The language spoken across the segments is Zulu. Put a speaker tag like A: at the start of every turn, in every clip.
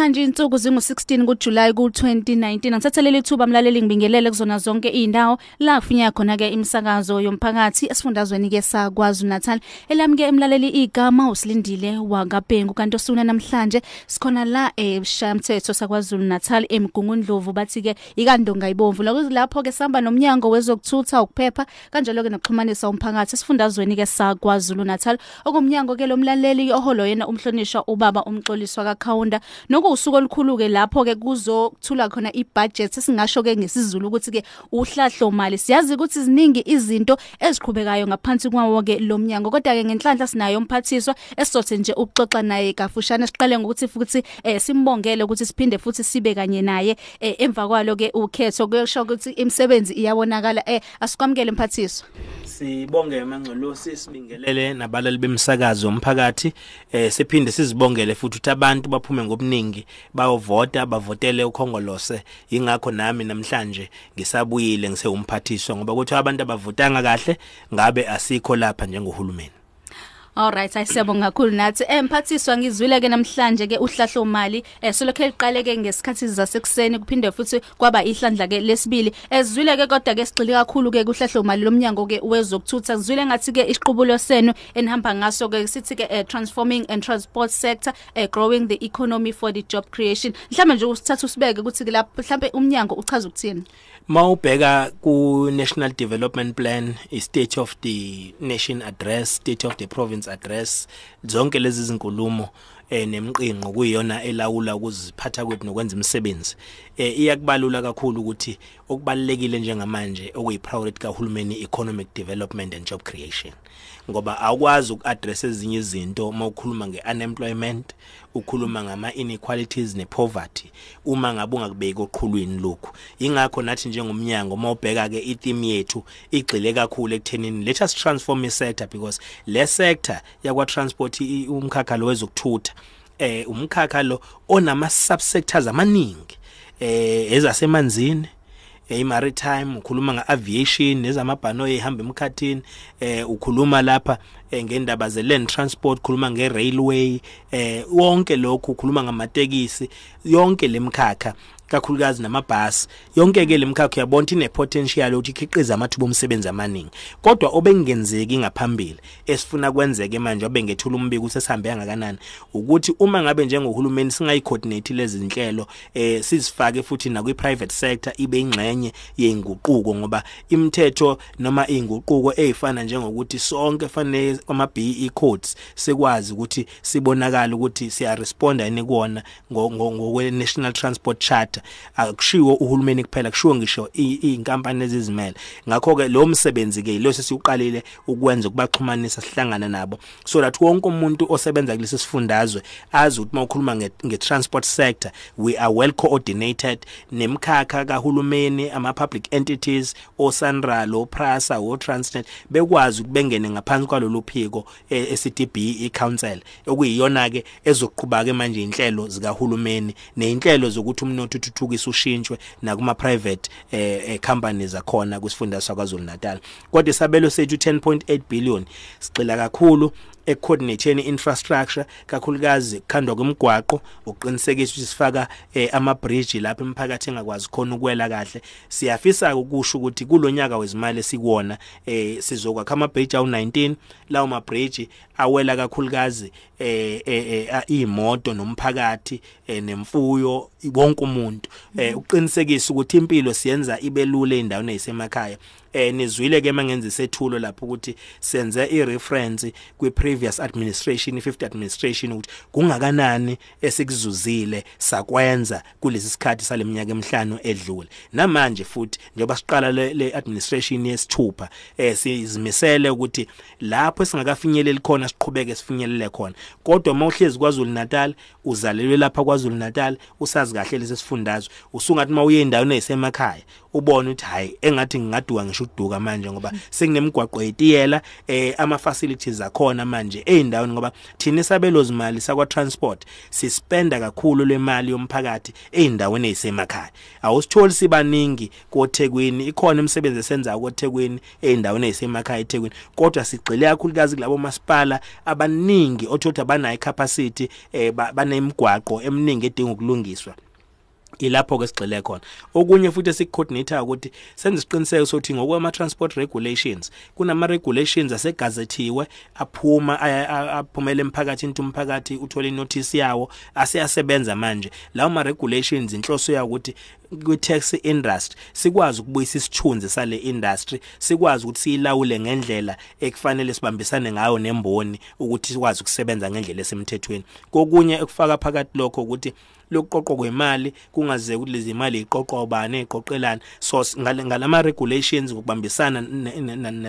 A: namhlanje insuku zingu16 kuJuly ku2019 ngithathelele ithuba mlaleli ngibingelele kuzona zonke indawo la kufinya khona ke imisakazo yomphakathi esifundazweni ke sakwaZulu Natal elami ke emlaleli igama usilindile wakabhengu kanti osuna namhlanje sikhona la eShamthetho sakwaZulu Natal emgungundlovu bathi ke ikandonga ibomvu. Lapho ke samba nomnyango wezokuthutha ukuphepha kanjalo ke nokuxhumanisa umphakathi esifundazweni ke sakwaZulu Natal okumnyango ke lomlaleli oholo yena umhlonishwa ubaba umxoliswa kaKhawunda. Nokusuku olukhulu ke lapho ke kuzokuthula khona ibudget singasho ke ngesizulu ukuthi ke uhlahlo mali. Siyazi ukuthi ziningi izinto eziqhubekayo ngaphansi kwawo ke lomnyango kodwa ke ngenhlanhla sinayo umphathiswa esizothe nje ukuxoxa naye kafushane. Siqale ngokuthi futhi eh, simbongele ukuthi siphinde futhi sibe kanye naye eh, emva kwalo ke ukhetho. Kuyosho ukuthi imisebenzi iyabonakala eh asikwamukele mphathiswa
B: sibonge mangcolosi sibingelele nabalali bemsakazo umphakathi eh siphinde sizibongele futhi ukuthi abantu baphume ngobuningi bayovota bavotele ukhongolose. Ingakho nami namhlanje ngisabuyile ngisewumphathiswa ngoba kuthi abantu abavotanga kahle ngabe asikho lapha njengohulumeni.
A: Alright ayisiyabonga kakhulu nathi. Emphathiswa ngizwile ke namhlanje ke uhlahlo mali eh solokhe liqale ke ngesikhathi zasekuseni kuphinde futhi kwaba ihlandla ke lesibili. Ezwile ke kodwa ke sigxile kakhulu ke kuhlahlo mali lomnyango ke wezokuthutha. Ngizwile ngathi ke isiqubulo senu enihamba ngaso ke sithi ke uh, transforming and transport sector uh, growing the economy for the job creation. Mhlawumbe nje usithatha usibeke ukuthi ke lapho mhlawumbe umnyango uchaza ukuthini?
B: Mawubheka ku National Development Plan i State of the Nation Address State of the Province Address zonke lezi zinkulumo eh nemqinqo kuyiyona elawula ukuziphatha kwethu nokwenza imisebenzi. Eh iyakubalula kakhulu ukuthi okubalekile njengamanje okuyi priority kahulumeni economic development and job creation. Ngoba awukwazi ukuaddress ezinye izinto mawukhuluma ngeunemployment ukhuluma ngama inequalities nepoverty uma ngabe ungakubeki oqhulwini lokhu. Ingakho nathi njengomnyango mawubheka ke itheme yethu igxile kakhulu ekuthenini let us transform i sector because le sector yakwa transport umkhakha lo wezokuthutha eh umkhakha lo onama subsectors amaningi eh ezasemanzini i-maritime ukhuluma nga-aviation nezamabhano ehamba emkhathini eh ukhuluma lapha ngendaba ze land transport khuluma nge-railway eh wonke lokhu ukhuluma ngamatekisi yonke lemkhakha kakhulukazi namabhasi. Yonke ke lemkhakha uyabona ine potential ukuthi ikhiqize amathuba omsebenzi amaningi. Kodwa obengenzeki ngaphambili esifuna kwenzeke manje obengethula umbiko usesihambe ngakanani ukuthi uma ngabe njengohulumeni singayicoordinate lezi zinhlelo eh sizifake futhi na kwi private sector ibe ingxenye yenguquko ngoba imithetho noma inguquko ezifana njengokuthi sonke fanele kwama BE codes sekwazi ukuthi sibonakala ukuthi siya responda yini kuona ngokwe National Transport Charter. Akushiwo uhulumeni kuphela kushiwo ngisho izinkampani ezizimele ngakho ke lo msebenzi ke lo sesiuqalile ukwenza ukubaxhumanisa sihlangana nabo so that wonke umuntu osebenza kulesi sifundazwe azi ukuthi mawukhuluma nge transport sector we are well coordinated. Nemkhakha kahulumeni ama public entities osanral oprasa otransnet bekwazi ukubengene ngaphansi kwalolu phiko e-CDB i-council okuyiyona ke ezoqhubaka ke manje inhlelo zikahulumeni nezinhlelo zokuthi umnotho uthuthukise ushintshwe nakuma private eh, eh companies akhona kusifundazwe kwaZulu Natal kodwa isabelo sethu 10.8 billion sicela kakhulu ecoordinating infrastructure kakhulukazi kukhandwa kwemigwaqo uqinisekisa ukuthi sifaka eh, ama bridge lapha emphakathi engakwazi khona ukwela kahle. Siyafisa ukusho ukuthi kulonyaka wezimali sikuwona eh sizokwakha ama bridge awu19 lawo ma bridge awela kakhulukazi eh eh imoto nomphakathi nemfuyo wonke umuntu. Eh uqinisekisa ukuthi impilo siyenza ibe lula endaweni ezisemakhaya eh nizwile ke mangenza isethulo lapho ukuthi senze ireference kwi previous administration i5th administration ukuthi kungakanani esikuzuzile sakwenza kulesi sikhathi saleminyaka emihlanu edlule. Namanje futhi njengoba siqala le administration yesithupha eh sizimisele ukuthi lapho singakafinyeleli khona siqhubeke sifinyelele khona. Kodwa mawuhlezi kwaZulu Natal uzalelwe lapha kwaZulu Natal usazi kahle lesi sifundazwe. Usungathi mawuye endaweni ezisemakhaya ubone ukuthi hayi engathi ngingaduka ngisho uduka manje ngoba sekunemigwaqo yetiyela eh ama facilities akhona manje eindaweni ngoba thina isabelo zimali sakwa transport sispenda kakhulu lemali yomphakathi eindaweni ezisemakhaya awusitholi sibaningi koThekwini ikhona imisebenzi esenza koThekwini eindaweni ezisemakhaya eThekwini kodwa sigxile kakhulukazi kulabo masipala abaningi othothi abanayo capacity eh banemigwaqo eminingi edinga ukulungiswa. Ilapho ke sigxile khona. Okunye futhi esikucoordinator ukuthi senze isiqiniseko sokuthi ngokwama transport regulations kunama regulations asegazethiwe aphuma aphumela emphakathini ukuthi umphakathi uthola inotice yawo aseyasebenza manje. Lawo ma regulations inhloso yawo ukuthi kwi taxi industry sikwazi ukubuyisa isithunzi sale industry sikwazi ukuthi siyilawule ngendlela ekufanele sibambisane ngayo nemboni ukuthi sikwazi ukusebenza ngendlela esemthethweni. Kokunye ekufaka phakathi lokho ukuthi lokuqoqwa kwemali kungaze ukuthi lezi imali iqoqwa ubani eqoqelana so ngalama regulations ngokubambisana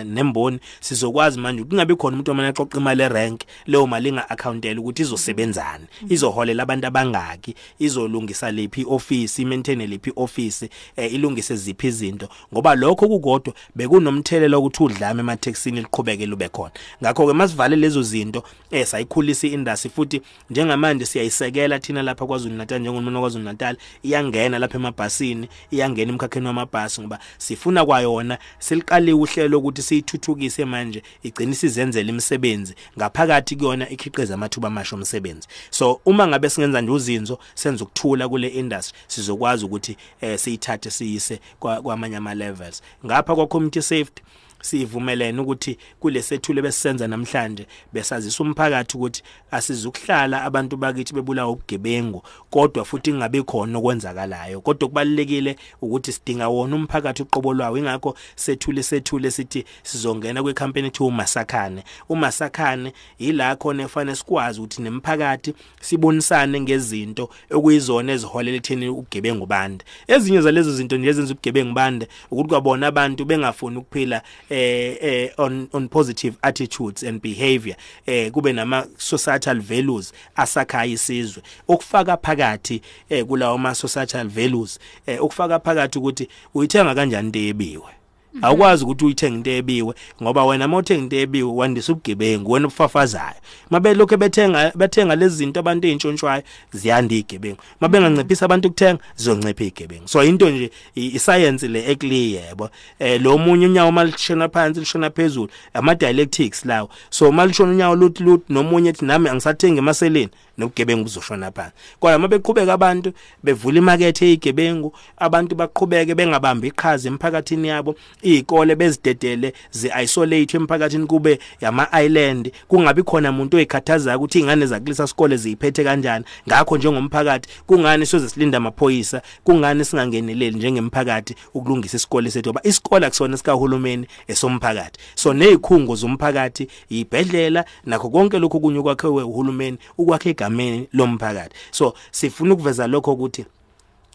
B: nemboni sizokwazi manje kungabe khona umuntu omane aqoqa imali erank leyo mali inga accountele ukuthi izosebenzana izoholela abantu abangaki izolungisa lephi office maintain lephi office eh, ilungise ziphi izinto. Ngoba lokho kukodwa bekunomthelela ukuthi udlame emathexini liqhubeke lube khona. Ngakho ke masivale lezo zinto eh sayikhulisa iindustry futhi njengamanje siyayisekela thina lapha kwaZulu Natal njengomnumzana kwaZulu Natal iyangena lapha emabhasini iyangena emkhakheni wamabhasi ngoba sifuna kwayona siliqaliwe uhlelo ukuthi siyithuthukise manje igcina sizenzela imisebenzi. Ngaphakathi kuyona ikhiqiza amathuba amasha omsebenzi. So uma ngabe singenza nje uzinzo senza ukuthula kule industry sizokwazi ukuthi eh siyithathe siyise kwamanye ama levels ngapha kwa community safety sivumelene ukuthi kulesethulo besisenza namhlanje besazisa umphakathi ukuthi asizukuhlala abantu bakithi bebulawa ubugebengu kodwa futhi ingabe khona okwenzakalayo. Kodwa kubalekile ukuthi sidinga wona umphakathi uqobolwayo ingakho sethule sethule sithi sizongena kwe campaign ethi umasakhane. Umasakhane ila khona efanele sikwazi ukuthi nemphakathi sibonisane ngezinto okuyizona eziholela etheni ubugebengu bande. Ezinye zalezo zinto nje ezenza ubugebengu bande ukuthi kwabona abantu bengafuni ukuphila eh eh on on positive attitudes and behavior eh kube nama societal values asakhaya isizwe. Okufaka phakathi eh kulawo ma societal values eh okufaka phakathi ukuthi uyithenga kanjani into ebiwe awukwazi ukuthi uyithenge into ebiwe ngoba wena mawuthenga into ebiwe wandisa ubugebengu wena ubufafazayo mabe lokho bethenga bethenga lezi zinto abantu ezintshontshwayo ziyanda igebengu mabe nganciphisa abantu ukuthenga zizoncipha igebengu so into nje iscience le eclear yebo. Eh lo munye unyawo malishona phansi lishona phezulu ama dialectics lawo. So malishona unyawo luthi luthi nomunye ethi nami angisathengi emaseleni nobugebengu buzoshona phansi. Kodwa mabeqhubeka abantu bevula imakethe eyigebengu abantu baqhubeke bengabambi iqhaza emphakathini yabo izikole bezidedele zi-isolate emphakathini kube yama-island kungabi khona umuntu oyikhathazayo ukuthi iy'ngane zakulisa sikole ziyiphethe kanjani. Ngakho njengomphakathi kungani soze silinda amaphoyisa? Kungani singangeneleli njengemphakathi ukulungisa isikole sethu? Ngoba isikole akusona sikahulumeni esomphakathi. So ney'khungo zomphakathi yibhedlela nakho konke lokhu kunye kwakhiwe uhulumeni ukwakhe egameni lomphakathi. So sifuna ukuveza lokho ukuthi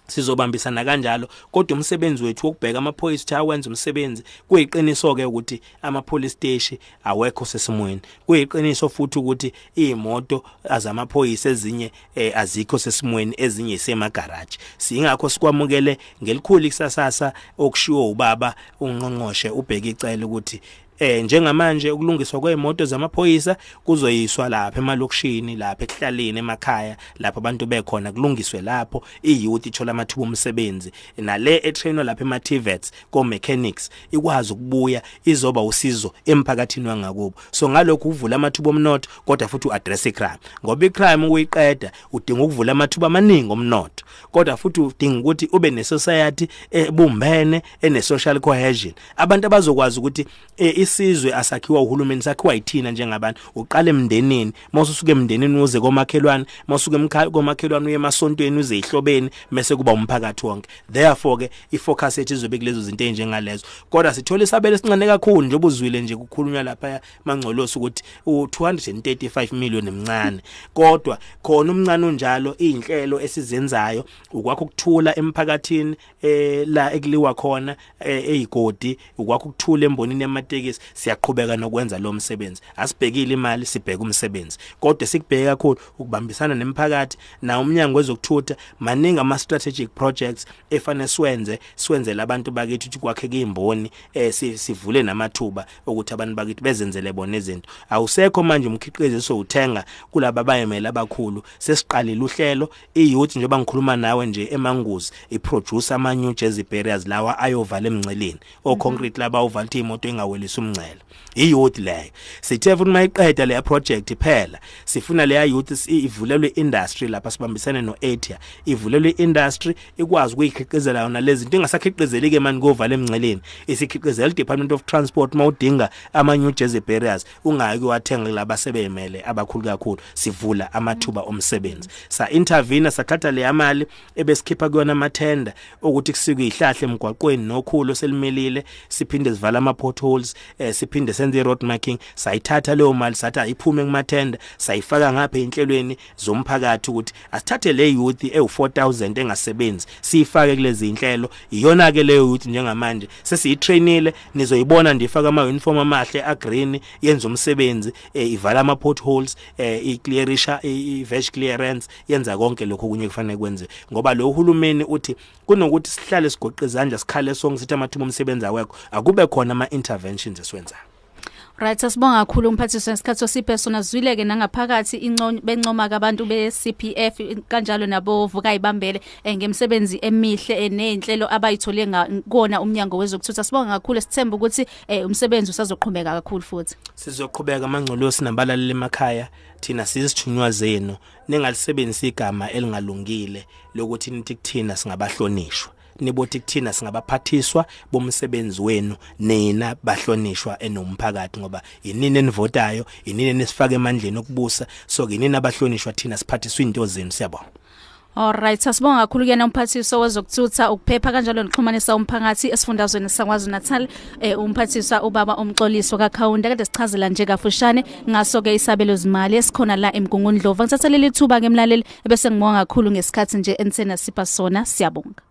B: sizobambisana kanjalo kodwa umsebenzi wethu wokubheka amaphoyisa ukuthi awenza umsebenzi kuyiqiniso ke ukuthi ama police station awekho sesimweni. Kuyiqiniso futhi ukuthi izimoto azamaphoyisa ezinye eh, azikho sesimweni ezinye isemagarage singakho sikwamukele ngelikhulu ikusasasa okushiwo ubaba ungqongqoshe ubheka icela ukuthi eh njengamanje ukulungiswa kweemoto zamaphoyisa kuzoyiswa lapha emalokishini lapha ekuhlaleni emakhaya lapha abantu bekhona kulungiswe lapho iyouth ithola amathuba omsebenzi. Nale etrainwa lapha ema-TVETs ko mechanics ikwazi ukubuya izoba usizo emphakathini wangakubo. So ngalokho uvula amathuba omnotho kodwa futhi uaddress icrime. Ngoba icrime ukuyiqeda udinga ukuvula amathuba amaningi omnotho. Kodwa futhi udinga ukuthi ube nesociety ebumbene ene social cohesion. Abantu abazokwazi ukuthi isizwe asakhiwa uhulumeni sakhiwa yithina njengabantu. Uqale emndenini. Mawusuke emndenini uze komakhelwane mawusuke komakhelwane uye emasontweni uze ihlobeni bese kuba umphakathi wonke. Therefore ke ifocus yethu izobe kulezo zinto ezinjengalezo kodwa sithola isabelo esincane kakhulu nje obuzwile nje kukhulunywa lapha mangcolosi ukuthi u235 million emncane kodwa khona umncane unjalo izinhlelo esizenzayo ukwakho ukuthula emphakathini eh la ekuliwa khona eyigodi ukwakho ukuthula embonini yamatekisi. Service siyaqhubeka nokwenza lo msebenzi. Asibhekile imali sibheka umsebenzi. Kodwa sikubheke kakhulu ukubambisana nemphakathi na umnyango wezokuthutha maningi ama strategic projects efanele siwenze siwenzele abantu bakithi ukuthi kwakheke imboni eh sivule namathuba ukuthi abantu bakithi bezenzele bona izinto. Awusekho manje umkhiqizo esowuthenga kulabo abayemela abakhulu sesiqalile uhlelo. Iyouth njengoba ngikhuluma nawe nje emanguzi iproduce ama new jersey barriers lawa ayovala emnceleni o concrete laba uvala imoto engawelisa umncele iyouth leyo sithe futhi mayiqeda leya project phela sifuna leya youth ivulelwe industry lapha sibambisane no-Atia. Ivulelwe industry ikwazi ukuyikhiqizela yona lezi zinto ingasakhiqizeli ke manje kovala emnceleni isikhiqizela department of transport mawudinga ama new jersey barriers ungaki wathenga laba sebeyimele abakhulu kakhulu sivula amathuba omsebenzi. Sa intervene sathatha le mali ebesikhipha kuyona amathenda ukuthi kusikwe ihlahle emgwaqweni nokhulu selimelile siphinde sivala ama potholes eh, siphinde senze road marking sayithatha leyo mali sathi ayiphume kumathenda sayifaka ngapha enhlelweni zomphakathi ukuthi asithathe le youth ewu4000 engasebenzi siyifake kulezi inhlelo iyona ke leyo youth njengamanje sesiyitrainile nizoyibona ndifaka ama uniform amahle a green yenza umsebenzi eh, ivala ama potholes eh, iclearisha i-veg clearance yenza konke lokho kunye kufanele kwenziwe ngoba lo uhulumeni uthi kunokuthi sihlale sigoqe izandla sikhale sonke sithi amathuba omsebenzi awekho akube khona ama interventions esiwenzayo.
A: Right asibonga kakhulu umphathiswa ngesikhathi sosiphe sona zwileke nangaphakathi inconyo bencoma kabantu be CPF kanjalo nabo vuka ibambele ngemsebenzi emihle nezinhlelo abayithole ngakona umnyango wezokuthutha. Sibonga kakhulu sithemba ukuthi umsebenzi usazoqhubeka kakhulu futhi.
B: Sizoqhubeka amangcolosi nabalaleli emakhaya thina sizithunywa zenu ningalisebenzisa igama elingalungile lokuthi nithi kuthina singabahlonishwa. Nibothi kuthina singabaphathiswa bomsebenzi wenu nina bahlonishwa enomphakathi ngoba yinini enivotayo yinini nesifaka emandleni okubusa. So yinini abahlonishwa thina siphathiswa into zenu siyabona
A: Alright sasibonga kakhulu kuyena umphathiswa wezokuthutha ukuphepha kanjalo nokuxhumanisa umphakathi esifundazweni sakwaZulu Natal eh umphathiswa ubaba umxoliso kaKhawunda kade sichazela nje kafushane ngaso ke isabelo zimali esikhona la emgungundlovu. Ngithatha leli thuba ke emlaleli ebese ngibonga kakhulu ngesikhathi nje enthena sipha sona. Siyabonga.